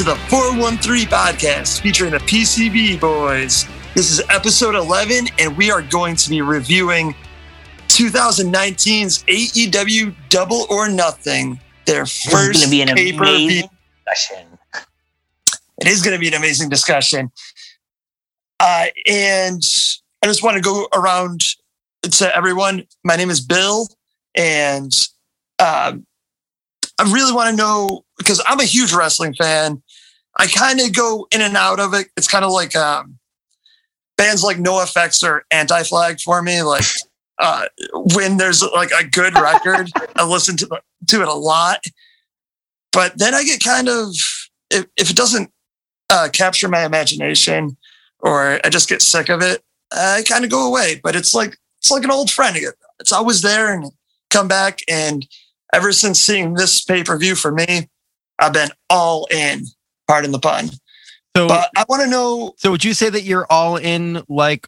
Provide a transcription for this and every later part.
To the 413 podcast featuring the PCB boys. This is episode 11, and we are going to be reviewing 2019's AEW Double or Nothing, their first going to be an amazing discussion. It is going to be an amazing discussion. Uh, and I just want to go around to everyone. My name is Bill, and um, I really want to know because I'm a huge wrestling fan. I kind of go in and out of it. It's kind of like um, bands like NOFX or Anti Flag for me. Like uh, when there's like a good record, I listen to to it a lot. But then I get kind of if, if it doesn't uh, capture my imagination or I just get sick of it, I kind of go away. But it's like it's like an old friend. It's always there and come back. And ever since seeing this pay per view for me, I've been all in. Pardon the pun. So, But I want to know. so would you say that you're all in like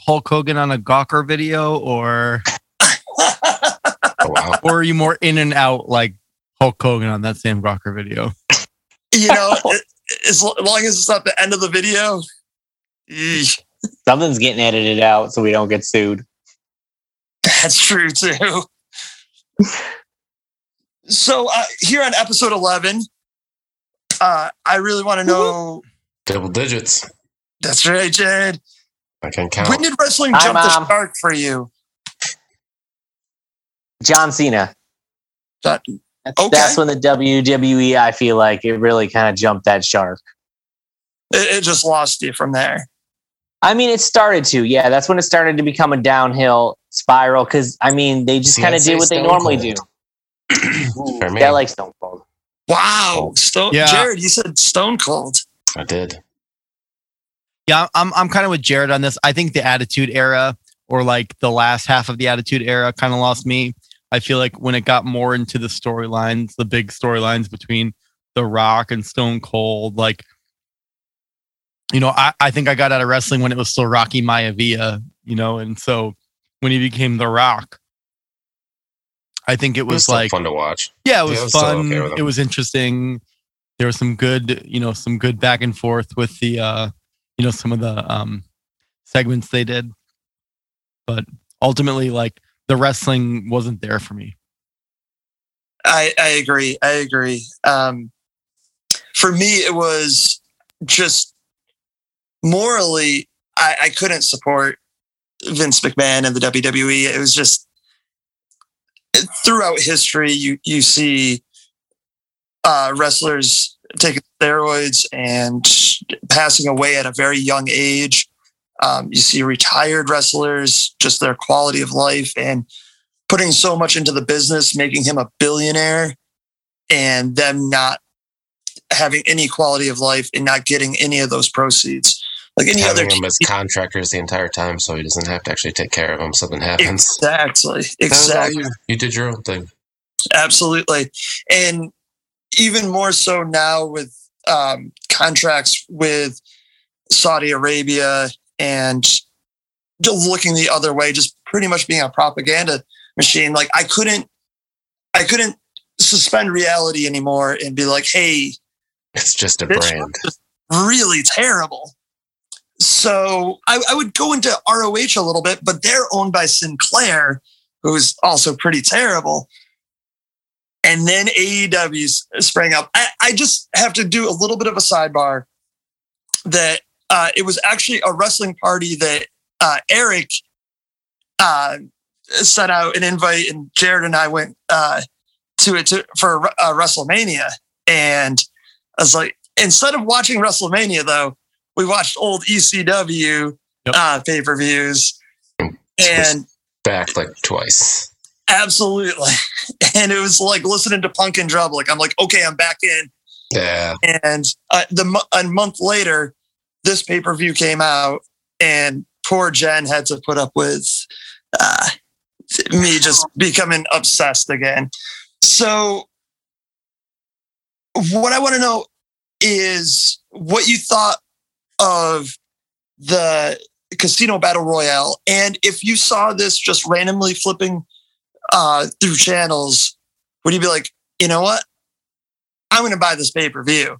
Hulk Hogan on a Gawker video, or Oh, wow. or are you more in and out like Hulk Hogan on that same Gawker video? you know, as long as it's not the end of the video. eesh, Something's getting edited out so we don't get sued. That's true too. So uh, here on episode eleven, uh, I really want to know. Double digits. That's right, Jared. I can count. When did wrestling Hi, jump the shark for you? John Cena. That- That's, Okay. that's when the WWE, I feel like it really kind of jumped that shark. it, it just lost you from there. I mean, it started to. Yeah, that's when it started to become a downhill spiral because, I mean, they just kind of did what they normally Cold. do. Ooh, For me. yeah, I like Stone Cold. Wow, Stone Yeah. Jared, you said Stone Cold. I did. Yeah, I'm I'm kind of with Jared on this. I think the Attitude Era or like the last half of the Attitude Era kind of lost me. I feel like when it got more into the storylines, the big storylines between The Rock and Stone Cold, like you know, I, I think I got out of wrestling when it was still Rocky Maivia, you know, and so when he became The Rock, I think it It was was like fun to watch. yeah, it Yeah, was I was fun. okay it was interesting. There was some good, you know, some good back and forth with the, uh, you know, some of the um, segments they did. But ultimately, like the wrestling wasn't there for me. I, I agree. I agree. Um, for me, it was just morally, I, I couldn't support Vince McMahon and the WWE. It was just throughout history, you you see uh, wrestlers taking steroids and passing away at a very young age. Um, you see retired wrestlers, just their quality of life and putting so much into the business, making him a billionaire, and them not having any quality of life and not getting any of those proceeds. Like any Having other him as contractors the entire time so he doesn't have to actually take care of him. Something happens. Exactly. That was all Exactly. You, you did your own thing. Absolutely. And even more so now with um, contracts with Saudi Arabia and just looking the other way, just pretty much being a propaganda machine. Like I couldn't, I couldn't suspend reality anymore and be like, hey, It's just a brand. really terrible. So I, I would go into ROH a little bit, but they're owned by Sinclair, who's also pretty terrible. And then AEW sprang up. I, I just have to do a little bit of a sidebar that uh, it was actually a wrestling party that uh, Eric uh, sent out an invite, and Jared and I went uh, to it to, for uh, WrestleMania. And I was like, instead of watching WrestleMania, though, we watched old ECW Yep. uh, pay per views. And Back like twice. absolutely. And it was like listening to Punk and Drum. Like, I'm like, okay, I'm back in. Yeah. And uh, the a month later, this pay per view came out, and poor Jen had to put up with uh, me just becoming obsessed again. So, what I want to know is what you thought of the Casino Battle Royale, and if you saw this just randomly flipping uh, through channels, would you be like, you know what? I'm going to buy this pay per view.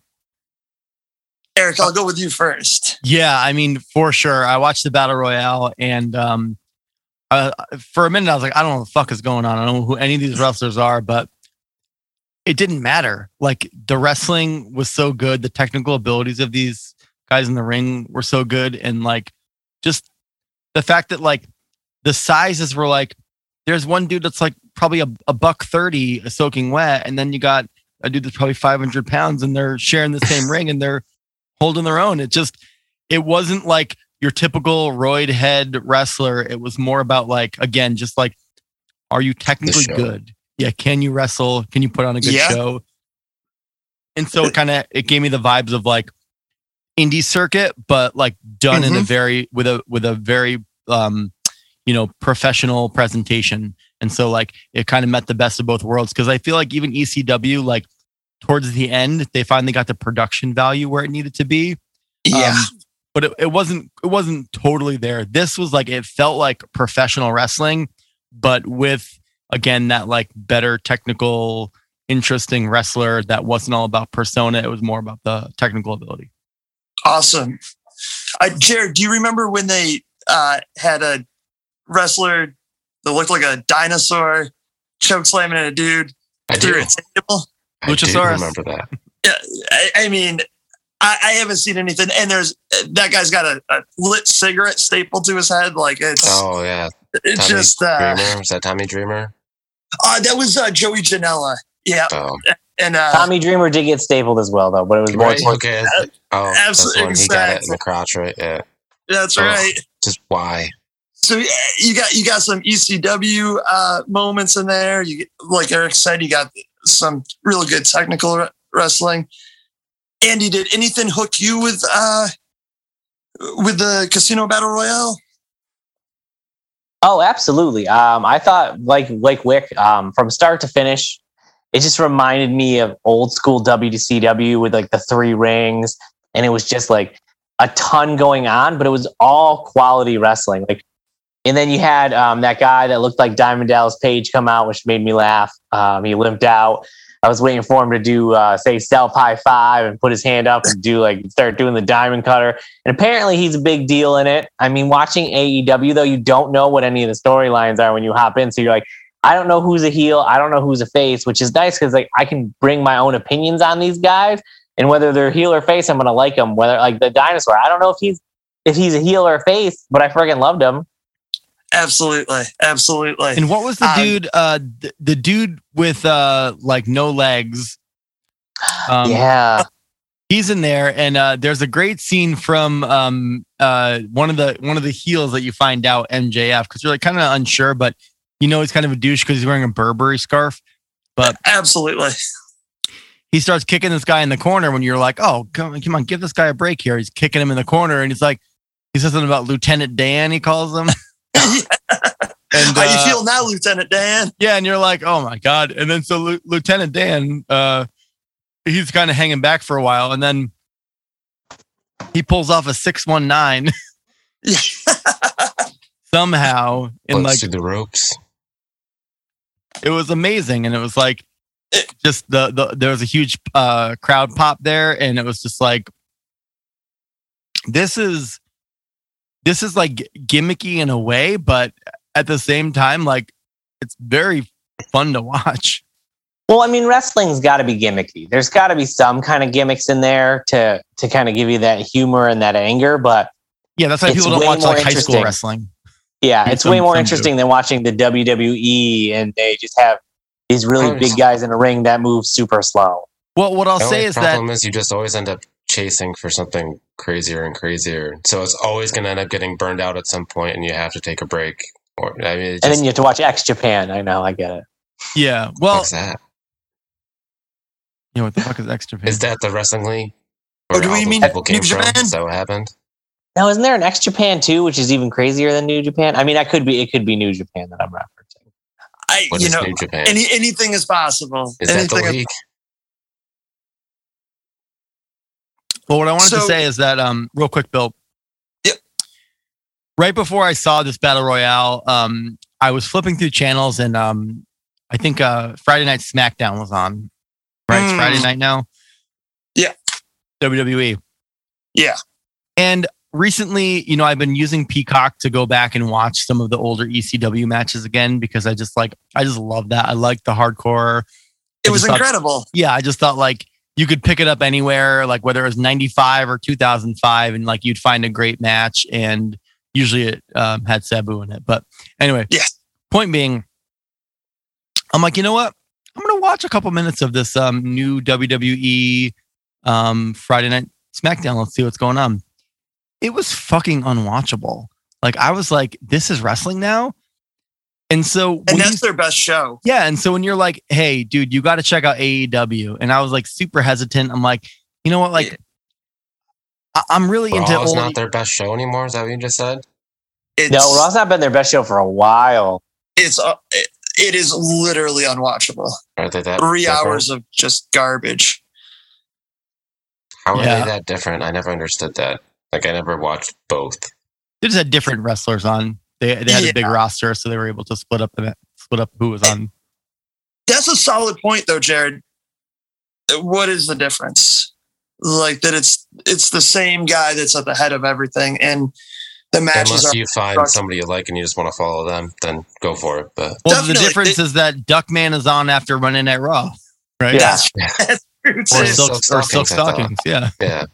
Eric, I'll go with you first. Yeah, I mean, for sure. I watched the battle royale, and um, uh, for a minute, I was like, I don't know what the fuck is going on. I don't know who any of these wrestlers are, but it didn't matter. Like the wrestling was so good, the technical abilities of these guys in the ring were so good, and like just the fact that like the sizes were like, there's one dude that's like probably a, a buck thirty soaking wet, and then you got a dude that's probably 500 pounds, and they're sharing the same ring, and they're holding their own. It just it wasn't like your typical roid head wrestler. It was more about like again, just like are you technically good? Yeah, can you wrestle? Can you put on a good Yeah. show? And so it kind of it gave me the vibes of like indie circuit, but like done in a very with a with a very um you know professional presentation. And so like it kind of met the best of both worlds because I feel like even ECW like towards the end they finally got the production value where it needed to be. Yeah. um, but it, it wasn't it wasn't totally there. This was like it felt like professional wrestling but with again that like better technical interesting wrestler that wasn't all about persona. It was more about the technical ability awesome. Uh, Jared, do you remember when they uh, had a wrestler that looked like a dinosaur choke slamming at a dude I through do. a table? I do remember that. Yeah, I, I mean, I, I haven't seen anything. And there's that guy's got a, a lit cigarette stapled to his head. Like it's Oh yeah, it's Tommy just uh, Dreamer. Was that Tommy Dreamer? uh, that was uh, Joey Janela. Yeah, Oh, and uh, Tommy Dreamer did get stapled as well, though, but it was more right. towards Okay. Oh, that's Absolutely, he got it in the crotch, right? Yeah. that's Oh. right. Just why? So yeah, you got you got some ECW uh, moments in there. You like Eric said, you got some really good technical re- wrestling. Andy, did anything hook you with uh, with the Casino Battle Royale? Oh, absolutely. Um, I thought like like Wick um, from start to finish, it just reminded me of old school WCW with like the three rings, and it was just like a ton going on, but it was all quality wrestling. Like, and then you had um, that guy that looked like Diamond Dallas Page come out, which made me laugh. Um, he limped out. I was waiting for him to do uh, say self high five and put his hand up and do like start doing the diamond cutter. And apparently he's a big deal in it. I mean, watching AEW though, you don't know what any of the storylines are when you hop in. So you're like, I don't know who's a heel, I don't know who's a face, which is nice because like I can bring my own opinions on these guys, and whether they're heel or face, I'm gonna like them. Whether like the dinosaur, I don't know if he's if he's a heel or a face, but I freaking loved him. Absolutely, absolutely. and what was the Um, dude uh the, the dude with uh like no legs um yeah, he's in there and uh there's a great scene from um uh one of the one of the heels that you find out mjf because you're like kind of unsure but you know he's kind of a douche because he's wearing a burberry scarf But absolutely. he starts kicking this guy in the corner when you're like oh come, come on give this guy a break here he's kicking him in the corner and he's like he says something about lieutenant dan he calls him and How uh, you feel now, Lieutenant Dan? Yeah, and you're like, oh my god. And then so Lu- Lieutenant Dan, uh, he's kind of hanging back for a while, and then he pulls off a six one nine somehow, and Close like to the ropes. It was amazing, and it was like just the the there was a huge uh crowd pop there, and it was just like this is this is like gimmicky in a way, but at the same time, like it's very fun to watch. Well, I mean, wrestling's got to be gimmicky. There's got to be some kind of gimmicks in there to to kind of give you that humor and that anger. But Yeah, that's why people don't watch like high school wrestling. Yeah, Yeah, it's some- way more some do. interesting than watching the WWE and they just have these really Oh, big guys in a ring that move super slow. Well, what I'll The say only is that problem is you just always end up chasing for something crazier and crazier. So it's always going to end up getting burned out at some point, and you have to take a break. Or I mean, it And then you have to watch X Japan. I know, I get it. yeah. Well, what's that? you know what the fuck is extra pay? Is that the wrestling league? Oh, Where do we mean people came New from? Japan? Is that what happened? Now, isn't there an X Japan too, which is even crazier than New Japan? I mean, I could be it could be New Japan that I'm referencing. I, What you is know, New Japan? any anything is possible. is that anything the league? Well, what I wanted to say is that, um, real quick, Bill. Yep. Right before I saw this battle royale, um, I was flipping through channels, and um, I think uh, Friday Night SmackDown was on. Right, it's Mm. Friday night now. Yeah. WWE. Yeah. And recently, you know, I've been using Peacock to go back and watch some of the older ECW matches again because I just like I just love that. I like the hardcore. It was thought- incredible. yeah, I just thought like you could pick it up anywhere, like whether it was 95 or 2005, and like you'd find a great match. And usually it um, had Sabu in it. But anyway, Yes. point being, I'm like, you know what? I'm going to watch a couple minutes of this um, new WWE um, Friday Night SmackDown. Let's see what's going on. It was fucking unwatchable. Like, I was like, this is wrestling now. And so, And when you that's their best show. yeah. And so when you're like, hey, dude, you got to check out AEW. And I was like super hesitant. I'm like, you know what? Like, Yeah. I- I'm really into Raw is old. not their best show anymore. Is that what you just said? It's, No, Raw's not been their best show for a while. it's uh, it, it is literally unwatchable. Are they that Three different? hours of just garbage. How are Yeah. they that different? I never understood that. Like I never watched both. They just had different wrestlers on. They, they had a big roster, so they were able to split up the split up who was on. That's a solid point, though, Jared. What is the difference? Like that, it's it's the same guy that's at the head of everything, and the matches Unless are. you find structured. somebody you like and you just want to follow them, then go for it. But Well, the difference is that Duckman is on after running at Raw, right? Yeah. That's true, Or silk, Silk silk Stalkings, stalkings. Yeah. yeah,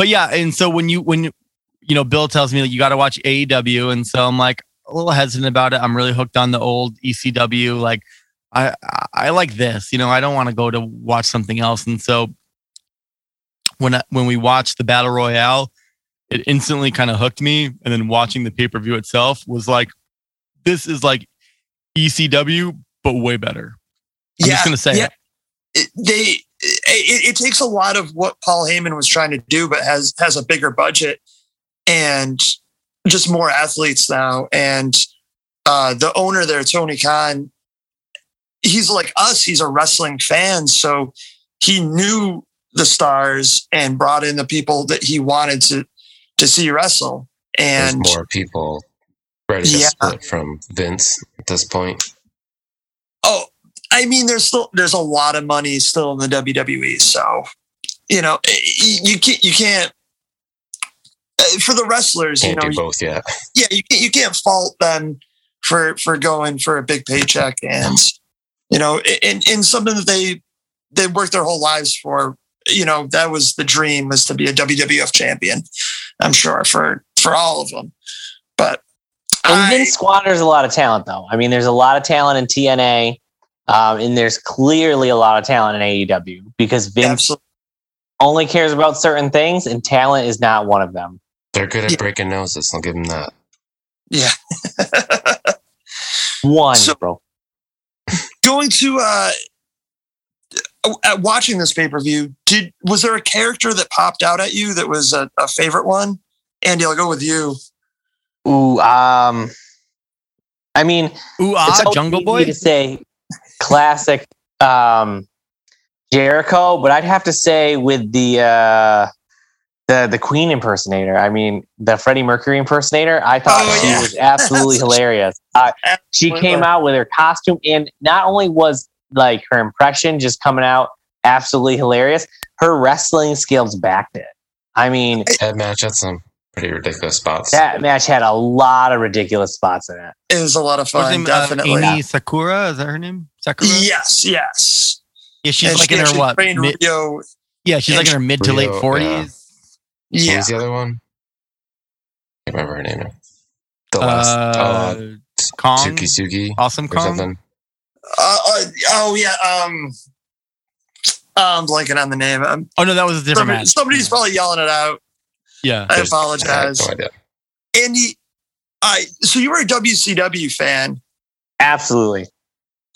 But yeah, and so when you when you know Bill tells me that you got to watch AEW, and so I'm like a little hesitant about it. I'm really hooked on the old ECW. Like I I, like this. You know, I don't want to go to watch something else. And so when I, when we watched the battle royale, it instantly kind of hooked me. And then watching the pay per view itself was like, this is like ECW, but way better. I'm just gonna say yeah. it. it, they it, it takes a lot of what Paul Heyman was trying to do, but has has a bigger budget and just more athletes now. And uh, the owner there, Tony Khan, he's like us. He's a wrestling fan, so he knew the stars and brought in the people that he wanted to to see wrestle. there's And more people ready to Yeah. split from Vince at this point. I mean, there's still there's a lot of money still in the WWE. So, you know, you you can't you can't uh, for the wrestlers. You Can't know, do both yet. yeah, you can't you can't fault them for for going for a big paycheck and you know, in in something that they they worked their whole lives for. You know, that was the dream was to be a WWF champion. I'm sure for for all of them, but. And I- Vince squanders a lot of talent, though. I mean, there's a lot of talent in TNA, um, and there's clearly a lot of talent in AEW because Vince absolutely. only cares about certain things, and talent is not one of them. They're good at Yeah. breaking noses. I'll give them that. Yeah. One, So- bro. going to uh at watching this pay-per-view did was there a character that popped out at you that was a, a favorite one andy i'll go with you Ooh, um, I mean, Ooh, it's ah, always Jungle Boy. to say classic um, Jericho, but I'd have to say with the uh, the the Queen impersonator. I mean, the Freddie Mercury impersonator. I thought Oh, she yeah. was absolutely hilarious. Uh, she came out with her costume, and not only was like her impression just coming out absolutely hilarious, her wrestling skills backed it. I mean, That match had some pretty ridiculous spots. that match had a lot of ridiculous spots in it. it was a lot of fun name? Uh, definitely Emi Sakura. Is that her name? Sakura. yes yes Yeah, she's And like she in her what? Mid, Rio, yeah, she's like in her mid to late forties. yeah. What yeah was the other one? I can't remember her name. now. The last uh, Uh, Kong, Suki Suki awesome or Kong. something. uh, uh, oh yeah um I'm blanking on the name. Um, Oh no, that was a different somebody- match. somebody's probably yelling it out. Yeah. I There's- I apologize. have no. Andy, I so you were a WCW fan. Absolutely.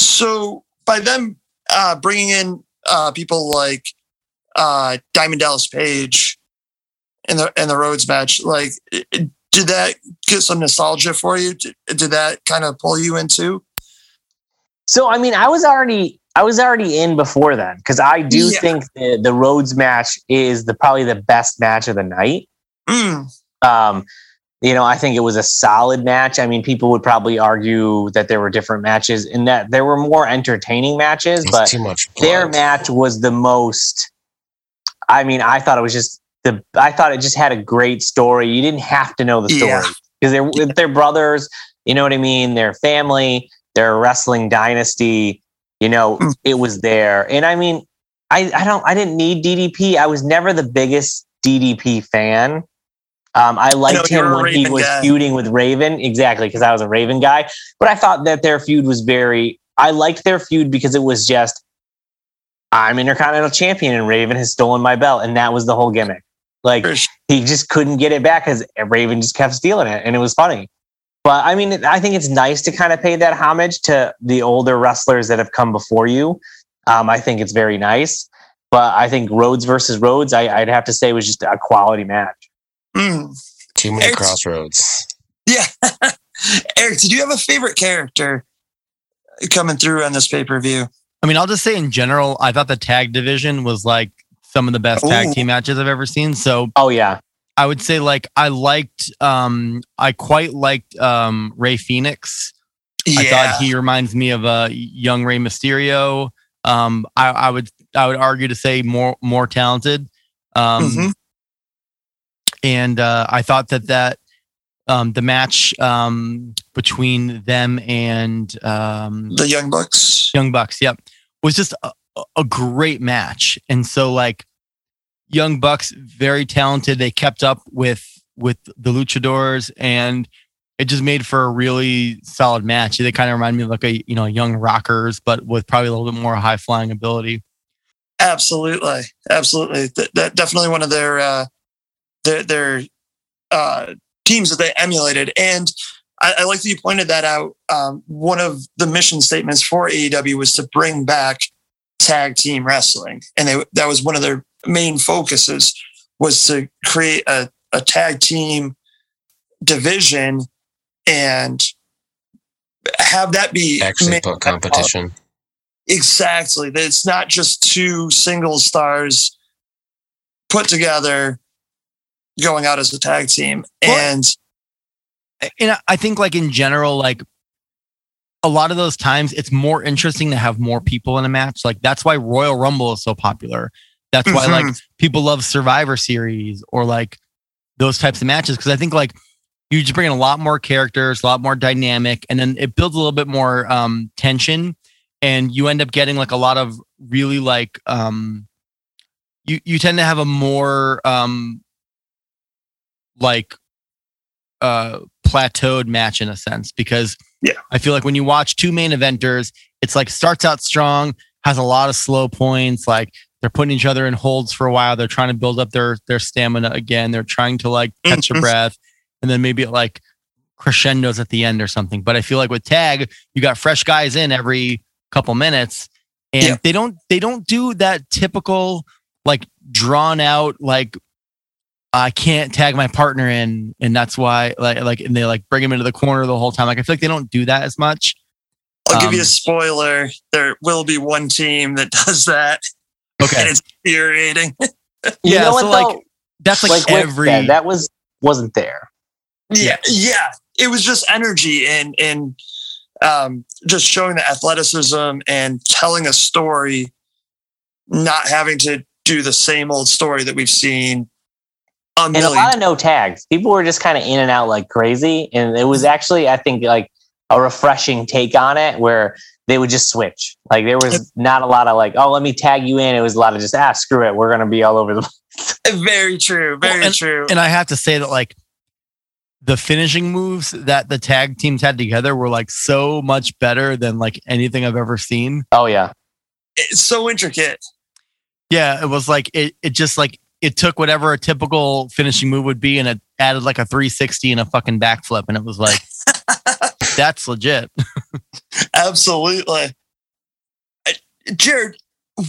So by them uh, bringing in uh, people like uh, Diamond Dallas Page in the in the Rhodes match, like it- it- did that get some nostalgia for you? Did, did that kind of pull you into? So I mean, I was already I was already in before then because I do Yeah. think the the Rhodes match is the probably the best match of the night. Mm, Um, you know, I think it was a solid match. I mean, people would probably argue that there were different matches and that there were more entertaining matches, It's but too much. their match was the most. I mean, I thought it was just the I thought it just had a great story. You didn't have to know the story Yeah. because they're they're brothers. You know what I mean? They're family. They're wrestling dynasty. You know, Mm. it was there, and I mean, I I don't I didn't need DDP. I was never the biggest DDP fan. Um, I liked were him when he was guy. feuding with Raven, exactly because I was a Raven guy. But I thought that their feud was very. I liked their feud because it was just, I'm Intercontinental Champion and Raven has stolen my belt, and that was the whole gimmick. Like he just couldn't get it back because Raven just kept stealing it, and it was funny. But I mean, I think it's nice to kind of pay that homage to the older wrestlers that have come before you. Um, I think it's very nice. But I think Rhodes versus Rhodes, I, I'd have to say, was just a quality match. Mm. Too many It's- crossroads. Yeah. Eric, did you have a favorite character coming through on this pay per view? I mean, I'll just say in general, I thought the tag division was like some of the best tag team matches I've ever seen. So Oh yeah, I would say like I liked um I quite liked um Rey Fenix. I thought he reminds me of a uh, young Rey Mysterio. Um I, I would I would argue to say more more talented. Um Mhm. And uh I thought that that um the match um between them and um the Young Bucks. Young Bucks, yep, was just a, a great match. And so like Young Bucks, very talented. They kept up with with the luchadors and it just made for a really solid match. They kind of remind me of like a you know young rockers, but with probably a little bit more high flying ability. Absolutely, absolutely. That, that definitely one of their uh, their their uh, teams that they emulated. And I, I like that you pointed that out. Um, one of the mission statements for AEW was to bring back tag team wrestling, and they, that was one of their main focuses was to create a, a tag team division and have that be Actually, put competition. Exactly. That it's not just two single stars put together going out as a tag team. And and I- I think like in general, like a lot of those times it's more interesting to have more people in a match. Like that's why Royal Rumble is so popular. That's why like people love Survivor Series or like those types of matches. Cause I think like you just bring in a lot more characters, a lot more dynamic, and then it builds a little bit more um tension. And you end up getting like a lot of really like um you you tend to have a more um like uh plateaued match in a sense because Yeah. I feel like when you watch two main eventers, it's like starts out strong, has a lot of slow points, like they're putting each other in holds for a while, they're trying to build up their their stamina again, they're trying to like catch a Mhm. breath, and then maybe it like crescendos at the end or something. But I feel like with tag, you got fresh guys in every couple minutes, and Yeah. they don't they don't do that typical like drawn out like I can't tag my partner in, and that's why like like and they like bring him into the corner the whole time. Like I feel like they don't do that as much. I'll give you Um, a spoiler. There will be one team that does that. Okay, And it's infuriating. you Yeah, know so, what like, though? that's like, Like, every said, that was wasn't there. yeah. Yeah. It was just energy and and um just showing the athleticism and telling a story, not having to do the same old story that we've seen a and a lot of no tags. People were just kind of in and out like crazy, and it was actually, I think, like a refreshing take on it where they would just switch. Like there was not a lot of like, oh, let me tag you in. It was a lot of just ah, screw it, we're gonna be all over the. place. Very true. Very Well, true. and I have to say that like the finishing moves that the tag teams had together were like so much better than like anything I've ever seen. Oh yeah, it's so intricate. Yeah, it was like it it just like it took whatever a typical finishing move would be and it added like a 360 and a fucking backflip and it was like that's legit. Absolutely. Uh, Jared,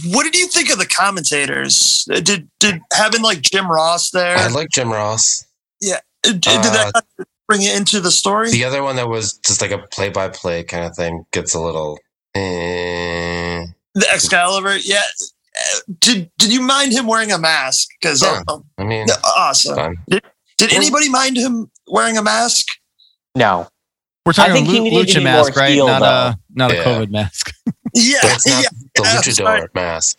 what did you think of the commentators? Uh, Did did having like Jim Ross there? I like Jim Ross. Yeah, did, did that bring it into the story? The other one that was just like a play-by-play kind of thing gets a little. Eh. The Excalibur, yeah. Uh, Did did you mind him wearing a mask? Because Yeah. I mean, awesome. fun. Did anybody mind him wearing a mask? no, We're talking think he lu- needed lucha mask, more right? heel, not a not Yeah. a COVID mask. Yeah, But not yeah. the yeah, luchador sorry. mask.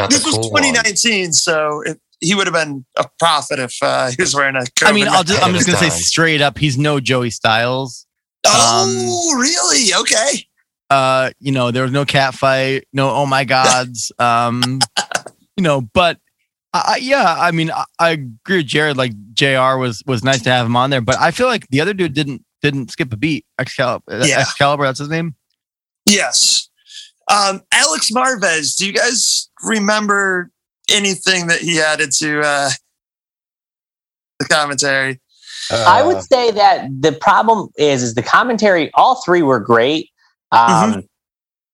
Not This the was cool one. 2019, so it, he would have been a prophet if uh, he was wearing a. I mean, COVID I'll just, I'm just gonna say straight up, he's no Joey Styles. Oh, really? Okay. Uh, you know, there was no cat fight, no oh my gods. Um, you know, but I, I- yeah, I mean, I, I agree with Jared. Like Jr. was was nice to have him on there, but I feel like the other dude didn't didn't skip a beat. Excalibur, Yeah. Excalibur, that's his name. Yes. Um, Alex Marvez, do you guys remember anything that he added to uh, the commentary? I Uh, would say that the problem is is the commentary. All three were great, um,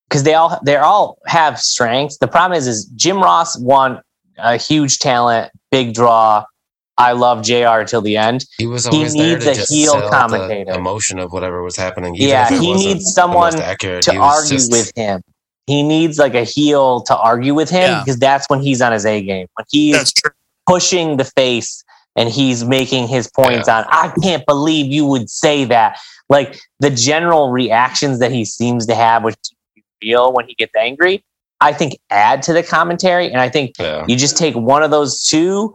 because they all they all have strengths. The problem is is Jim Ross won a huge talent, big draw. I love Jr. till the end. he was he always there needs to a just heel sell commentator. the emotion of whatever was happening. even Yeah, if he needs someone to argue just- with him. He needs like a heel to argue with him Yeah. because that's when he's on his A game. When he's pushing the face and he's making his points on i can't believe you would say that like the general reactions that he seems to have which you feel when he gets angry i think add to the commentary and i think Yeah. you just take one of those two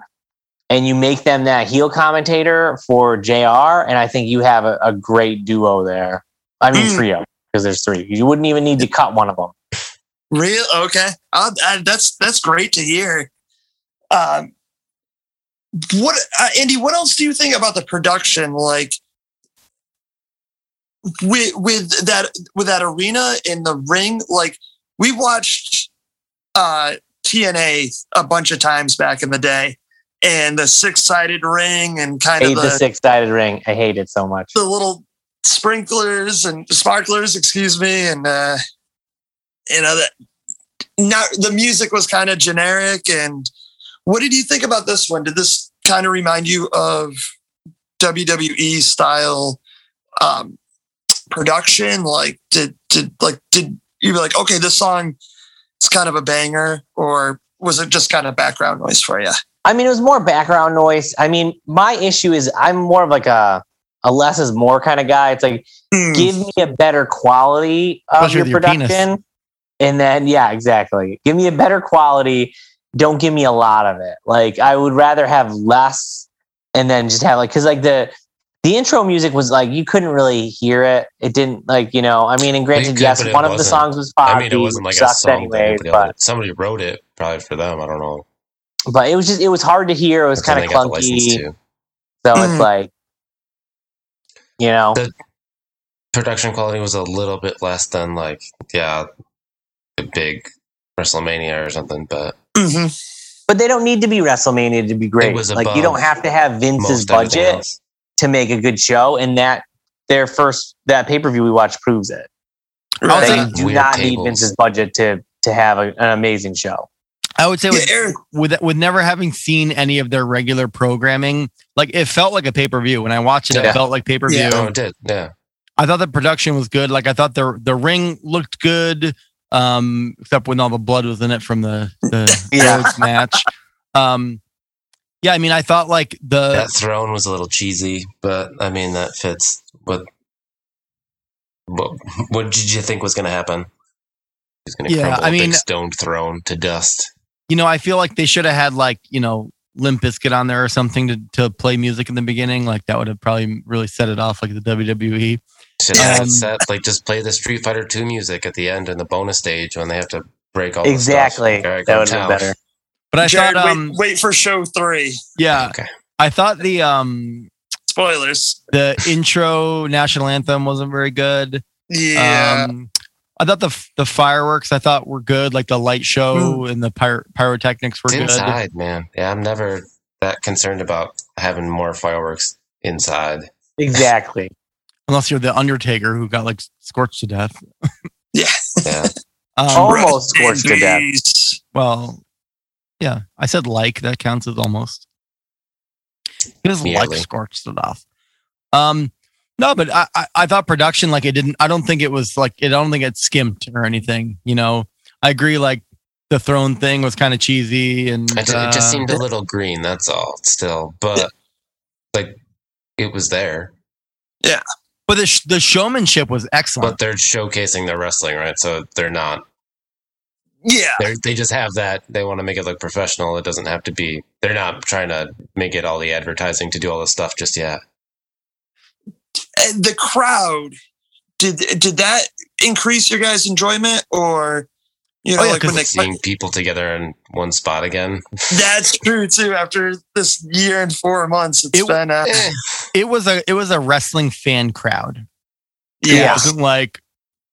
and you make them that heel commentator for jr and i think you have a, a great duo there i mean Mm. trio because there's three you wouldn't even need to cut one of them Real okay. That's that's great to hear. Um, what uh, Andy? What else do you think about the production? Like with with that with that arena in the ring. Like we watched uh, TNA a bunch of times back in the day, and the six sided ring and kind of the the, six-sided ring i hate it so much the little sprinklers and sparklers, excuse me, and uh, you know that not the music was kind of generic. And what did you think about this one? Did this kind of remind you of WWE style um, production? Like, did did like did you be like, okay, this song is kind of a banger, or was it just kind of background noise for you? I mean, it was more background noise. I mean, my issue is I'm more of like a a less is more kind of guy. It's like Hmm. give me a better quality of Especially your with your penis. production, and then yeah, exactly. Give me a better quality. Don't give me a lot of it. Like I would rather have less, and then just have like because like the the intro music was like you couldn't really hear it. It didn't like you know. I mean, and granted, could, yes, one of the songs was Foggy, I mean, it wasn't like a sucked song. anyways, that anybody but else- somebody wrote it probably for them. I don't know. but it was just it was hard to hear. It was kind of they got the license clunky. So Mm. it's like, you know, The- Production quality was a little bit less than like yeah, a big WrestleMania or something, but Mhm. but they don't need to be WrestleMania to be great. was Like you don't have to have Vince's budget to make a good show, and that their first that pay per view we watched proves it. I'll They do Weird not need. Vince's budget to to have a, an amazing show. I would say with, Eric, with with never having seen any of their regular programming, like it felt like a pay per view. When I watched it, Yeah. it felt like pay per view. Yeah. No, it did. Yeah. I thought the production was good. Like I thought the the ring looked good, um, except when all the blood was in it from the the Yeah. Match. Um, yeah, I mean, I thought like the that throne was a little cheesy, but I mean that fits what what what did you think was going to happen? He's going to Yeah, crumble I a mean- big stone throne to dust. you know, I feel like they should have had like you know Limp Bizkit on there or something to to play music in the beginning. Like that would have probably really set it off like the. WWE. Should have Um, set like just play the Street Fighter Two music at the end in the bonus stage when they have to break all Exactly, The stuff. All right, that go would have better. But I Jared, thought, wait- um, wait for show three. yeah, Okay. I thought the um Spoilers. the intro national anthem wasn't very good. Yeah. Um, I thought the the fireworks I thought were good, like the light show Hmm. and the pyro- pyrotechnics were It's good. inside, man. Yeah, I'm never that concerned about having more fireworks inside. Exactly. Unless you're the Undertaker who got like scorched to death. yeah. Yeah. Um, Almost scorched to death. Well, yeah, I said like that counts as almost. He was like scorched to death. Um, no, but I, I I thought production like it didn't. I don't think it was like it. I don't think it skimped or anything. You know, I agree. Like the throne thing was kind of cheesy and It, ju- it just uh, seemed a little green. That's all. Still, but like it was there. But the sh- the showmanship was excellent. But they're showcasing their wrestling, right? So they're not Yeah. They're, they just have that. They want to make it look professional. It doesn't have to be. They're not trying to make it all the advertising to do all this stuff just yet. The crowd did did that increase your guys' enjoyment or you know Oh, yeah, like when 'cause they Seeing people together in one spot again. that's true too after this year and four months it's It- been uh, Eh, It was a it was a wrestling fan crowd. Yeah, It yeah wasn't like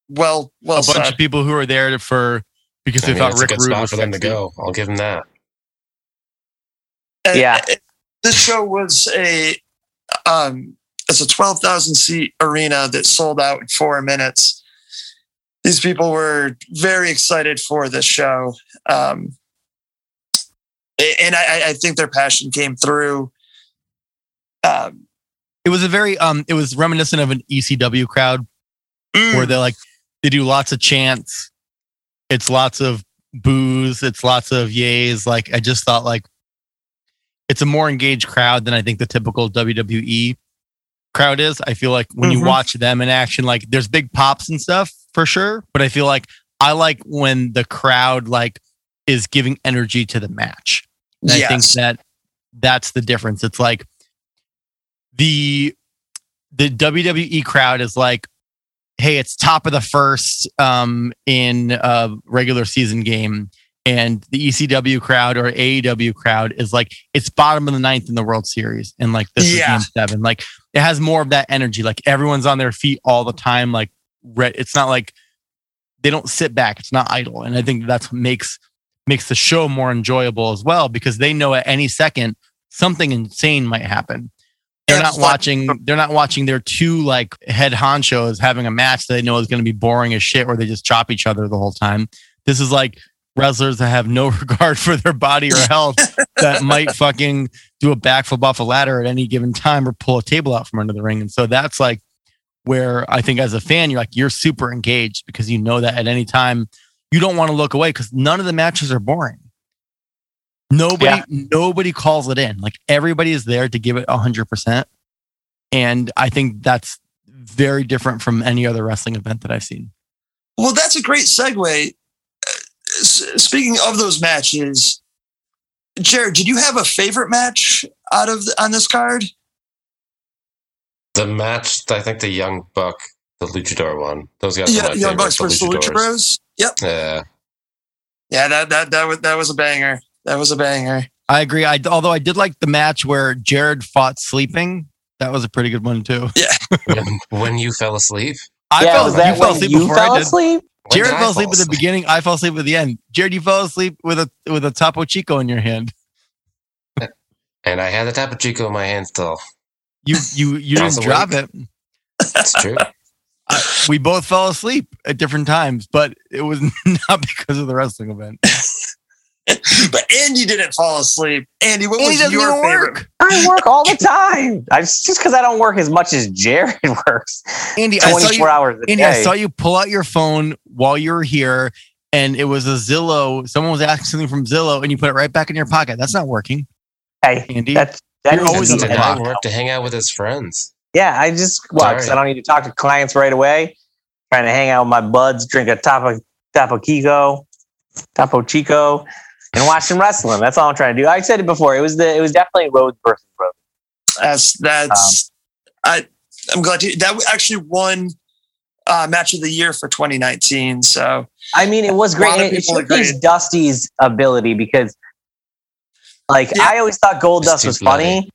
well well a bunch said. of people who were there for because I they mean, thought a Rick good Rude spot was for them to go. I'll give them that. And- Yeah. and this show was a um it's a 12,000 seat arena that sold out in 4 minutes. These people were very excited for this show. Um and I, I think their passion came through. Um, It was a very um it was reminiscent of an ECW crowd mm, where they're like they do lots of chants. It's lots of boos, it's lots of yays. Like I just thought like it's a more engaged crowd than I think the typical WWE crowd is. I feel like when you Mhm. watch them in action, like there's big pops and stuff for sure. But I feel like I like when the crowd like is giving energy to the match. And I think that that's the difference. It's like the the WWE crowd is like, hey, it's top of the first um, in a regular season game, and the ECW crowd or AEW crowd is like it's bottom of the ninth in the World Series, and like this Yeah. is game seven. Like it has more of that energy. Like everyone's on their feet all the time. Like it's not like they don't sit back. It's not idle, and I think that's what makes makes the show more enjoyable as well because they know at any second something insane might happen. They're not watching. They're not watching their two like head honchos having a match that they know is going to be boring as shit, where they just chop each other the whole time. This is like wrestlers that have no regard for their body or health that might fucking do a backflip off a ladder at any given time or pull a table out from under the ring. And so that's like where I think as a fan, you're like you're super engaged because you know that at any time you don't want to look away because none of the matches are boring. Nobody, Yeah. nobody calls it in. Like everybody is there to give it hundred percent, and I think that's very different from any other wrestling event that I've seen. Well, that's a great segue. S- Speaking of those matches, Jared, did you have a favorite match out of the, on this card? The match, I think the Young Buck, the Luchador one. Those guys Yeah, Young favorites, Bucks versus the Lucha Luchadors. Bros. Yep. Yeah. Yeah, that that that was that was a banger. That was a banger. I agree. I although I did like the match where Jared fought sleeping. That was a pretty good one too. when, when you fell asleep. I yeah, fell, was you that fell asleep you before fell I did. asleep? When Jared fell asleep at the beginning. I fell asleep at the end. Jared, you fell asleep with a with a Topo Chico in your hand. And I had the Topo Chico in my hand still. You you you didn't drop it. That's true. I, we both fell asleep at different times, but it was not because of the wrestling event. But Andy didn't fall asleep. Andy, what Andy was your even favorite? work. I work all the time. I just because I don't work as much as Jared works. Andy, I saw you. hours a Andy, day. I saw you pull out your phone while you were here, and it was a Zillow. Someone was asking something from Zillow, and you put it right back in your pocket. That's not working, hey, Andy. that's that You're always just on the an clock. work to hang out with his friends. Yeah, I just well, 'cause Sorry. I don't need to talk to clients right away. Trying to hang out with my buds, drink a Topo Topo Chico, Topo Chico, and watch some wrestling. That's all I'm trying to do. I said it before. It was the it was definitely Rhodes versus Rhodes. That's that's Um, I I'm glad to that actually won uh, match of the year for 2019. So I mean, it was great. lot and It people showcased. Dusty's ability because, like, Yeah. I always thought Goldust too was funny,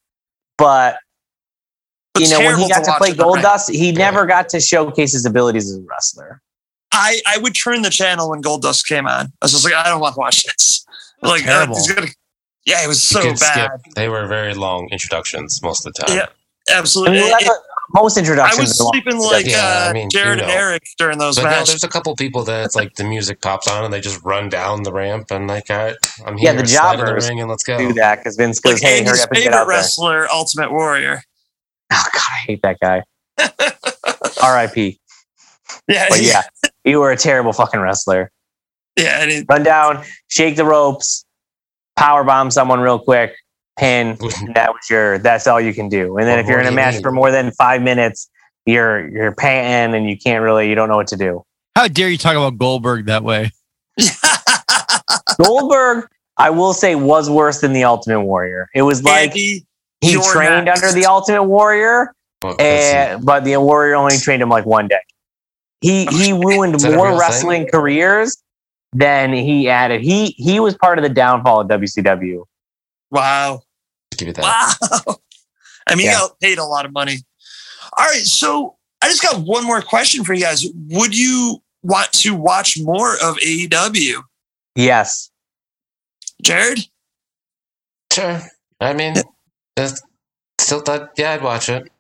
but it's you know, when he got to, watch play Gold. Dust, he never got to showcase his abilities as a wrestler. I I would turn the channel when Goldust came on. I was just like, I don't want to watch this. Like, uh, terrible. he's gonna, yeah, it was so bad. skip. They were very long introductions most of the time. Yeah, I absolutely. mean, that's It- what- most I was sleeping like Yeah, I uh, mean, Jared you and. Eric during those But no, there's a couple people that it's like the music pops on and they just run down the ramp and like, all right, I'm here. Yeah, here. the slide in the jobbers ring and let's go. do that because Vince goes, like "Hey, hurry up and get favorite out there." wrestler, Ultimate Warrior. Oh God, I hate that guy. R.I.P. Yeah, But yeah, you were a terrible fucking wrestler. Yeah. And it, Run down, shake the ropes, power bomb someone real quick, pin. that was your. That's all you can do. And then What if you're in a you match need? for more than five minutes, you're you're panting and you can't really. You don't know what to do. How dare you talk about Goldberg that way? Goldberg, I will say, was worse than the Ultimate Warrior. It was like Andy, he trained next. under the Ultimate Warrior, Well, 'cause and but the Warrior only trained him like one day. He he ruined Is that a more real wrestling careers than he added. He he was part of the downfall of WCW. wow. give you that. Wow. I mean, Yeah. you got paid a lot of money. All right. So I just got one more question for you guys. Would you want to watch more of AEW? Yes. Jared? Sure. I mean, that's still thought, yeah, I'd watch it.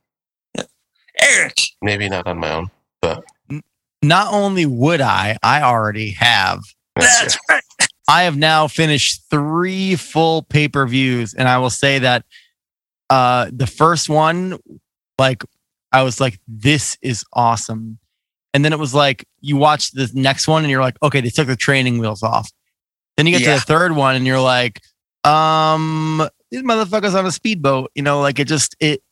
Eric? Maybe not on my own, but Not only would I, I already have. That's right. I have now finished three full pay per views, and I will say that uh, the first one, like, I was like, "This is awesome," and then it was like you watch the next one, and you're like, "Okay, they took the training wheels off." Then you get Yeah. to the third one, and you're like, "Um, these motherfuckers on a speedboat," you know, like it just it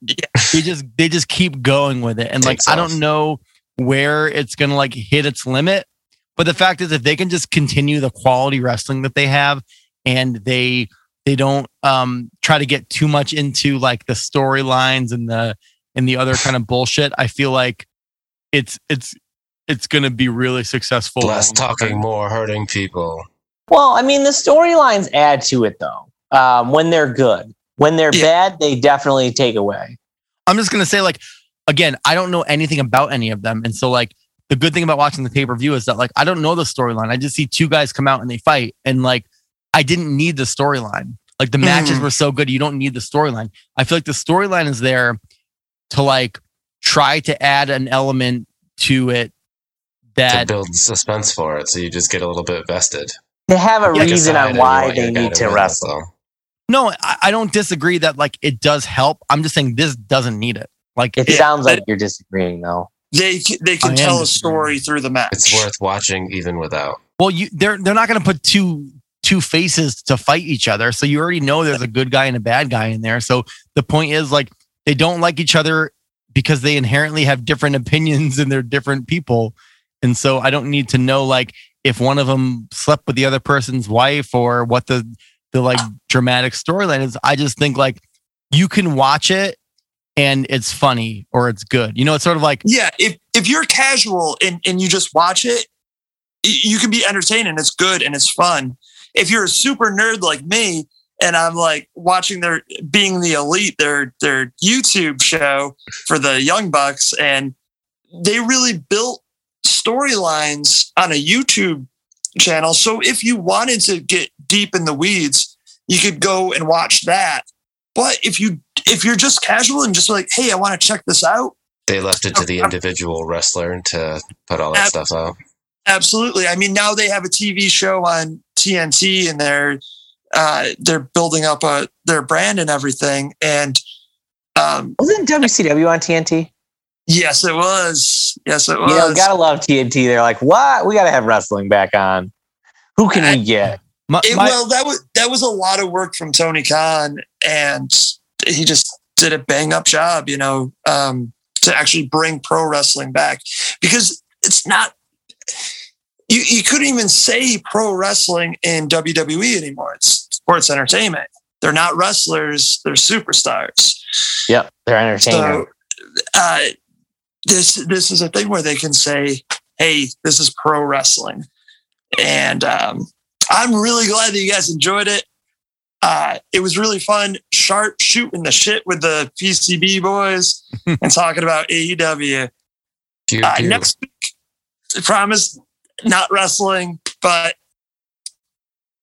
they just they just keep going with it, and like Takes I off. don't know where it's gonna like hit its limit. But the fact is, if they can just continue the quality wrestling that they have, and they they don't um try to get too much into like the storylines and the and the other kind of bullshit, I feel like it's it's it's gonna be really successful. less talking, more hurting people. Well, I mean, the storylines add to it though. Um, when they're good, when they're Yeah. bad, they definitely take away. I'm just gonna say, like, again, I don't know anything about any of them, and so like the good thing about watching the pay per view is that like I don't know the storyline. I just see two guys come out and they fight, and like I didn't need the storyline. Like the matches Mhm. were so good, you don't need the storyline. I feel like the storyline is there to like try to add an element to it to that build suspense for it, so you just get a little bit vested. They have a Yeah, reason on why they need to win, wrestle. that's no, I, I don't disagree that like it does help. I'm just saying this doesn't need it. Like It Yeah, sounds like but- you're disagreeing though. They, they can am tell a story through the match. It's worth watching even without. Well, you they're they're not going to put two two faces to fight each other, so you already know there's a good guy and a bad guy in there. So the point is like they don't like each other because they inherently have different opinions and they're different people. And so I don't need to know like if one of them slept with the other person's wife or what the the like dramatic storyline is. I just think like you can watch it and it's funny or it's good. You know, it's sort of like Yeah, if if you're casual and, and you just watch it, you can be entertained and it's good and it's fun. If you're a super nerd like me and I'm like watching their being the elite, their their YouTube show for the Young Bucks, and they really built storylines on a YouTube channel. So if you wanted to get deep in the weeds, you could go and watch that. But if you if you're just casual and just like, hey, I want to check this out, They left it to the individual wrestler to put all that Ab- stuff out. Absolutely. I mean, now they have a TV show on TNT, and they're uh, they're building up a, their brand and everything. And um, Wasn't WCW on TNT? yes, it was. Yes, it was. You know, gotta love TNT. They're like, what? We gotta have wrestling back on. Who can we get? my, It- my- well, that was that was a lot of work from Tony Khan, and he just did a bang up job, you know, um, to actually bring pro wrestling back because it's not. You, you couldn't even say pro wrestling in WWE anymore. It's sports entertainment. They're not wrestlers; they're superstars. Yep, they're entertainers. So, uh, this this is a thing where they can say, "Hey, this is pro wrestling," and um, I'm really glad that you guys enjoyed it. Uh, it was really fun, sharp shooting the shit with the PCB boys and talking about AEW. Pew, Uh, pew. next week, I promise, not wrestling, but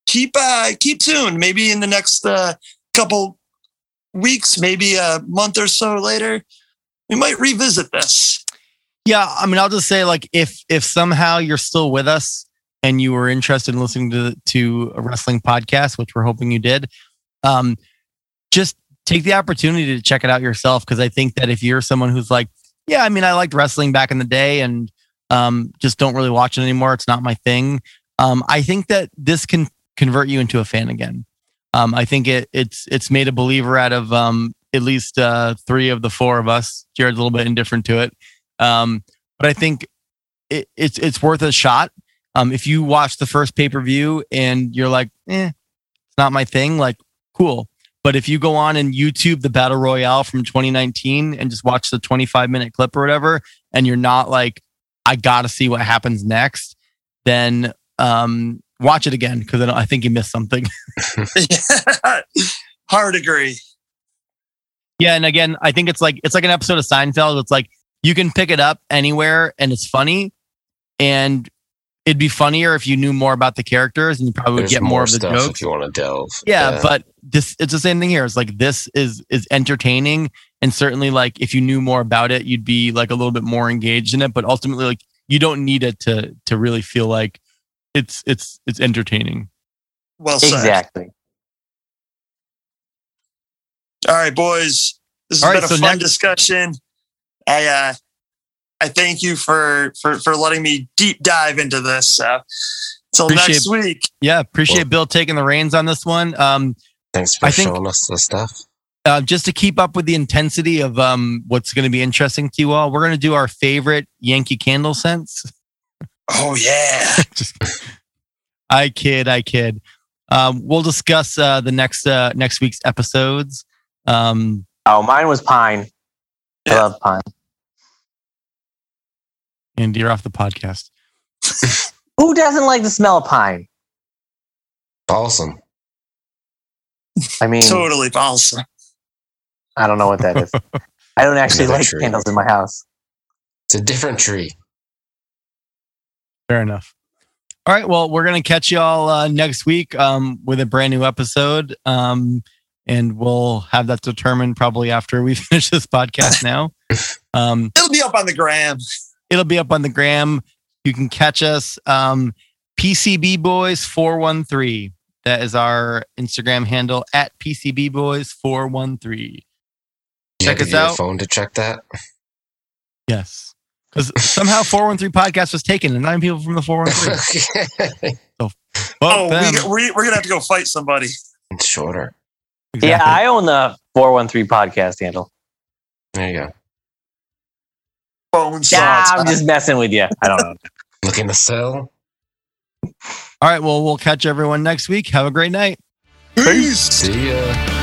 keep uh, keep tuned. Maybe in the next uh, couple weeks, maybe a month or so later, we might revisit this. Yeah, I mean, I'll just say like if if somehow you're still with us and you were interested in listening to to a wrestling podcast, which we're hoping you did, um, just take the opportunity to check it out yourself because I think that if you're someone who's like, yeah, I mean, I liked wrestling back in the day and um, just don't really watch it anymore. It's not my thing. Um, I think that this can convert you into a fan again. Um, I think it it's it's made a believer out of um, at least uh, three of the four of us. Jared's a little bit indifferent to it. Um, but I think it, it's it's worth a shot. Um, if you watch the first pay per view and you're like, eh, it's not my thing, like, cool. But if you go on and YouTube the Battle Royale from 2019 and just watch the 25 minute clip or whatever, and you're not like, I got to see what happens next, then um, watch it again because then I think you missed something. Hard agree. Yeah, and again, I think it's like it's like an episode of Seinfeld. It's like you can pick it up anywhere and it's funny, and it'd be funnier if you knew more about the characters and you probably would get more, of the stuff jokes. if you want to delve. Yeah, but this it's the same thing here. It's like this is is entertaining, and certainly like if you knew more about it, you'd be like a little bit more engaged in it. But ultimately, like you don't need it to to really feel like it's it's it's entertaining. Well said. Exactly. All right, boys. This has All right, been a so fun next- discussion. I uh I thank you for for for letting me deep dive into this. So till next week. Yeah, appreciate Cool. Bill taking the reins on this one. Um, thanks for I think- showing us the stuff. uh, just to keep up with the intensity of um, what's going to be interesting to you all, we're going to do our favorite Yankee candle scents. Oh yeah. just, I kid, I kid. Um, we'll discuss uh, the next uh, next week's episodes. Um, Oh, mine was pine. I love pine. And you're off the podcast. Who doesn't like the smell of pine? Awesome. I mean, totally awesome. I don't know what that is. I don't actually like tree. candles in my house. It's a different tree. Fair enough. All right. Well, we're going to catch y'all uh, next week um, with a brand new episode. Um, and we'll have that determined probably after we finish this podcast now. Um, It'll be up on the gram. It'll be up on the gram. You can catch us. Um, PCB Boys 413. That is our Instagram handle at PCB Boys 413. Check had us get your out. phone to check that. Yes. Because somehow 413 podcast was taken and nine people from the 413. Oh, them. we, we, we're gonna have to go fight somebody. it's shorter. Yeah, I own the 413 podcast handle. There you go. Phone Yeah, saws. I'm just messing with you. I don't know. Looking to sell. All right. Well, we'll catch everyone next week. Have a great night. Peace. See ya.